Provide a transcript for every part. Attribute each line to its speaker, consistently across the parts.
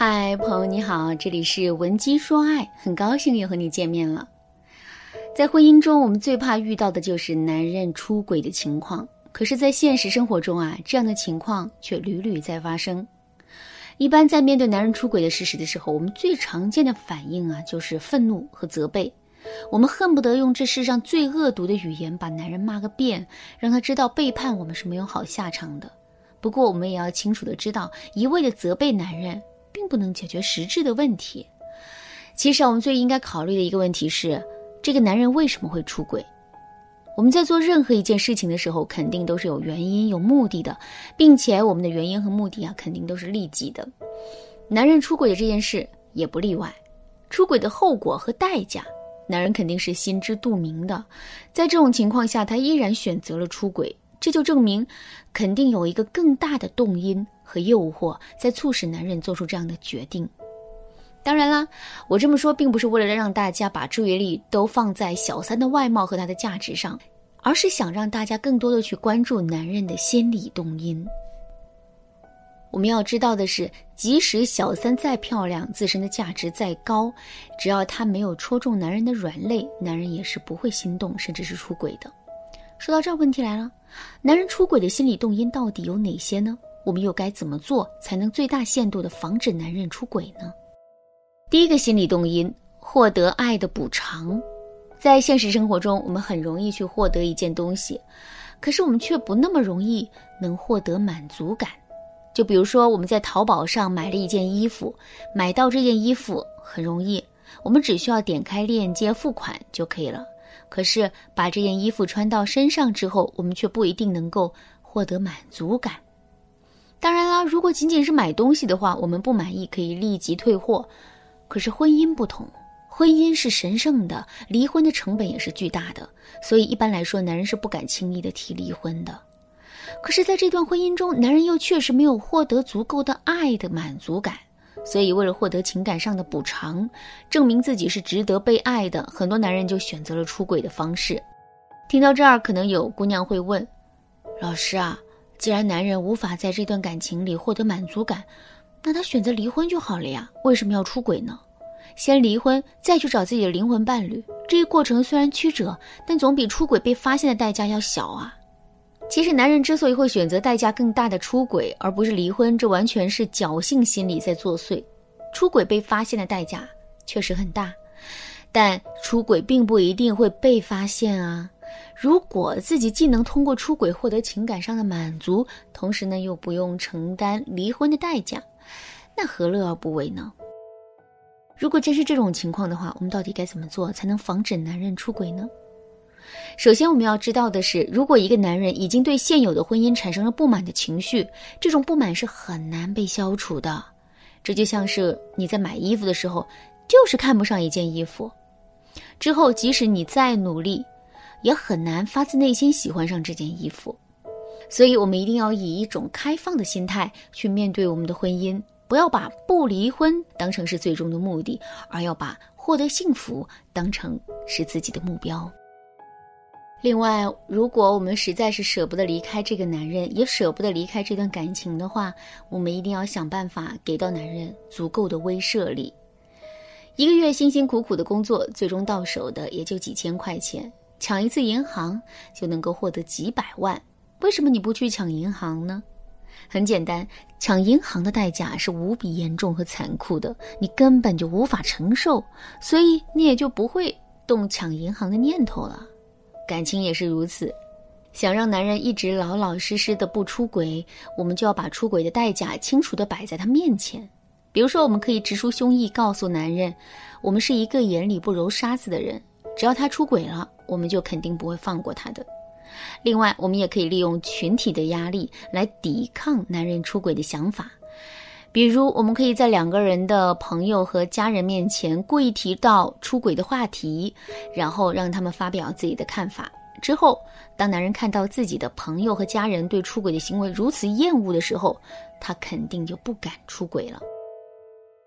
Speaker 1: 嗨，朋友你好，这里是文姬说爱，很高兴又和你见面了。在婚姻中，我们最怕遇到的就是男人出轨的情况。可是，在现实生活中啊，这样的情况却屡屡在发生。一般在面对男人出轨的事实的时候，我们最常见的反应啊，就是愤怒和责备。我们恨不得用这世上最恶毒的语言把男人骂个遍，让他知道背叛我们是没有好下场的。不过，我们也要清楚的知道，一味的责备男人。并不能解决实质的问题。其实，我们最应该考虑的一个问题是：这个男人为什么会出轨？我们在做任何一件事情的时候，肯定都是有原因、有目的的，并且我们的原因和目的啊，肯定都是利己的。男人出轨的这件事也不例外。出轨的后果和代价，男人肯定是心知肚明的。在这种情况下，他依然选择了出轨。这就证明，肯定有一个更大的动因和诱惑在促使男人做出这样的决定。当然啦，我这么说并不是为了让大家把注意力都放在小三的外貌和她的价值上，而是想让大家更多的去关注男人的心理动因。我们要知道的是，即使小三再漂亮，自身的价值再高，只要她没有戳中男人的软肋，男人也是不会心动，甚至是出轨的。说到这儿，问题来了：男人出轨的心理动因到底有哪些呢？我们又该怎么做才能最大限度地防止男人出轨呢？第一个心理动因，获得爱的补偿。在现实生活中，我们很容易去获得一件东西，可是我们却不那么容易能获得满足感。就比如说，我们在淘宝上买了一件衣服，买到这件衣服很容易，我们只需要点开链接付款就可以了。可是，把这件衣服穿到身上之后，我们却不一定能够获得满足感。当然啦，如果仅仅是买东西的话，我们不满意可以立即退货。可是婚姻不同，婚姻是神圣的，离婚的成本也是巨大的，所以一般来说，男人是不敢轻易的提离婚的。可是，在这段婚姻中，男人又确实没有获得足够的爱的满足感。所以，为了获得情感上的补偿，证明自己是值得被爱的，很多男人就选择了出轨的方式。听到这儿，可能有姑娘会问：“老师啊，既然男人无法在这段感情里获得满足感，那他选择离婚就好了呀？为什么要出轨呢？先离婚，再去找自己的灵魂伴侣，这一过程虽然曲折，但总比出轨被发现的代价要小啊。”其实，男人之所以会选择代价更大的出轨，而不是离婚，这完全是侥幸心理在作祟。出轨被发现的代价确实很大，但出轨并不一定会被发现啊。如果自己既能通过出轨获得情感上的满足，同时呢又不用承担离婚的代价，那何乐而不为呢？如果真是这种情况的话，我们到底该怎么做才能防止男人出轨呢？首先，我们要知道的是，如果一个男人已经对现有的婚姻产生了不满的情绪，这种不满是很难被消除的。这就像是你在买衣服的时候，就是看不上一件衣服，之后即使你再努力，也很难发自内心喜欢上这件衣服。所以，我们一定要以一种开放的心态去面对我们的婚姻，不要把不离婚当成是最终的目的，而要把获得幸福当成是自己的目标。另外，如果我们实在是舍不得离开这个男人，也舍不得离开这段感情的话，我们一定要想办法给到男人足够的威慑力。一个月辛辛苦苦的工作，最终到手的也就几千块钱，抢一次银行就能够获得几百万。为什么你不去抢银行呢？很简单，抢银行的代价是无比严重和残酷的，你根本就无法承受，所以你也就不会动抢银行的念头了。感情也是如此，想让男人一直老老实实的不出轨，我们就要把出轨的代价清楚的摆在他面前。比如说，我们可以直抒胸臆，告诉男人，我们是一个眼里不揉沙子的人，只要他出轨了，我们就肯定不会放过他的。另外，我们也可以利用群体的压力来抵抗男人出轨的想法。比如，我们可以在两个人的朋友和家人面前故意提到出轨的话题，然后让他们发表自己的看法。之后，当男人看到自己的朋友和家人对出轨的行为如此厌恶的时候，他肯定就不敢出轨了。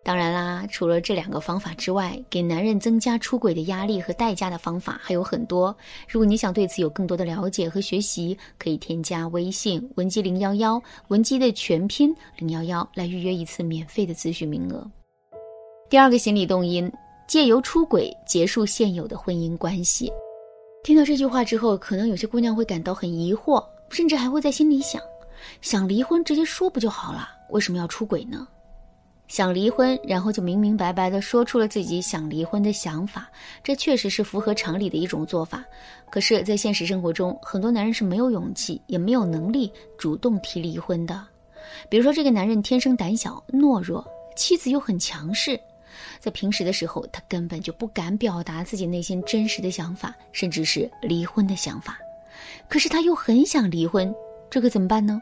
Speaker 1: 当然啦，除了这两个方法之外，给男人增加出轨的压力和代价的方法还有很多。如果你想对此有更多的了解和学习，可以添加微信文姬零幺幺，文姬的全拼零幺幺来预约一次免费的咨询名额。第二个心理动因，借由出轨结束现有的婚姻关系。听到这句话之后，可能有些姑娘会感到很疑惑，甚至还会在心里想：想离婚直接说不就好了？为什么要出轨呢？想离婚，然后就明明白白的说出了自己想离婚的想法，这确实是符合常理的一种做法。可是，在现实生活中，很多男人是没有勇气，也没有能力主动提离婚的。比如说，这个男人天生胆小懦弱，妻子又很强势，在平时的时候，他根本就不敢表达自己内心真实的想法，甚至是离婚的想法。可是他又很想离婚，这可怎么办呢？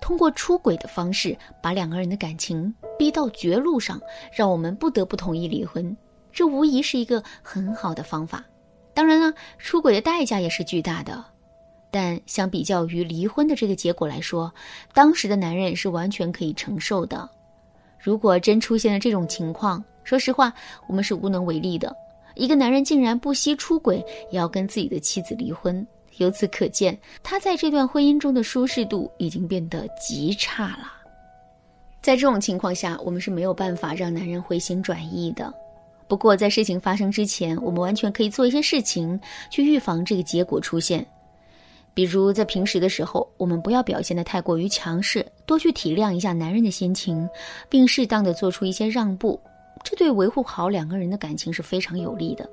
Speaker 1: 通过出轨的方式，把两个人的感情逼到绝路上，让我们不得不同意离婚，这无疑是一个很好的方法。当然了，出轨的代价也是巨大的，但相比较于离婚的这个结果来说，当时的男人是完全可以承受的。如果真出现了这种情况，说实话，我们是无能为力的。一个男人竟然不惜出轨，也要跟自己的妻子离婚。由此可见，他在这段婚姻中的舒适度已经变得极差了。在这种情况下，我们是没有办法让男人回心转意的。不过，在事情发生之前，我们完全可以做一些事情去预防这个结果出现。比如，在平时的时候，我们不要表现得太过于强势，多去体谅一下男人的心情，并适当的做出一些让步，这对维护好两个人的感情是非常有利的。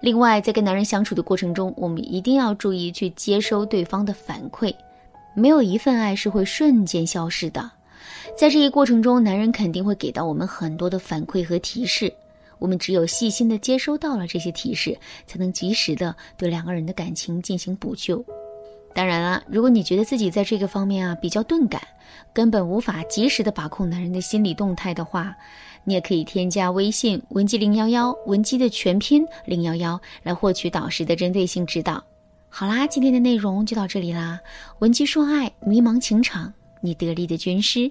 Speaker 1: 另外，在跟男人相处的过程中，我们一定要注意去接收对方的反馈。没有一份爱是会瞬间消失的，在这一过程中，男人肯定会给到我们很多的反馈和提示。我们只有细心的接收到了这些提示，才能及时的对两个人的感情进行补救。当然了，如果你觉得自己在这个方面啊比较钝感，根本无法及时的把控男人的心理动态的话，你也可以添加微信文姬零幺幺，文姬的全拼零幺幺，来获取导师的针对性指导。好啦，今天的内容就到这里啦，文姬说爱，迷茫情场，你得力的军师。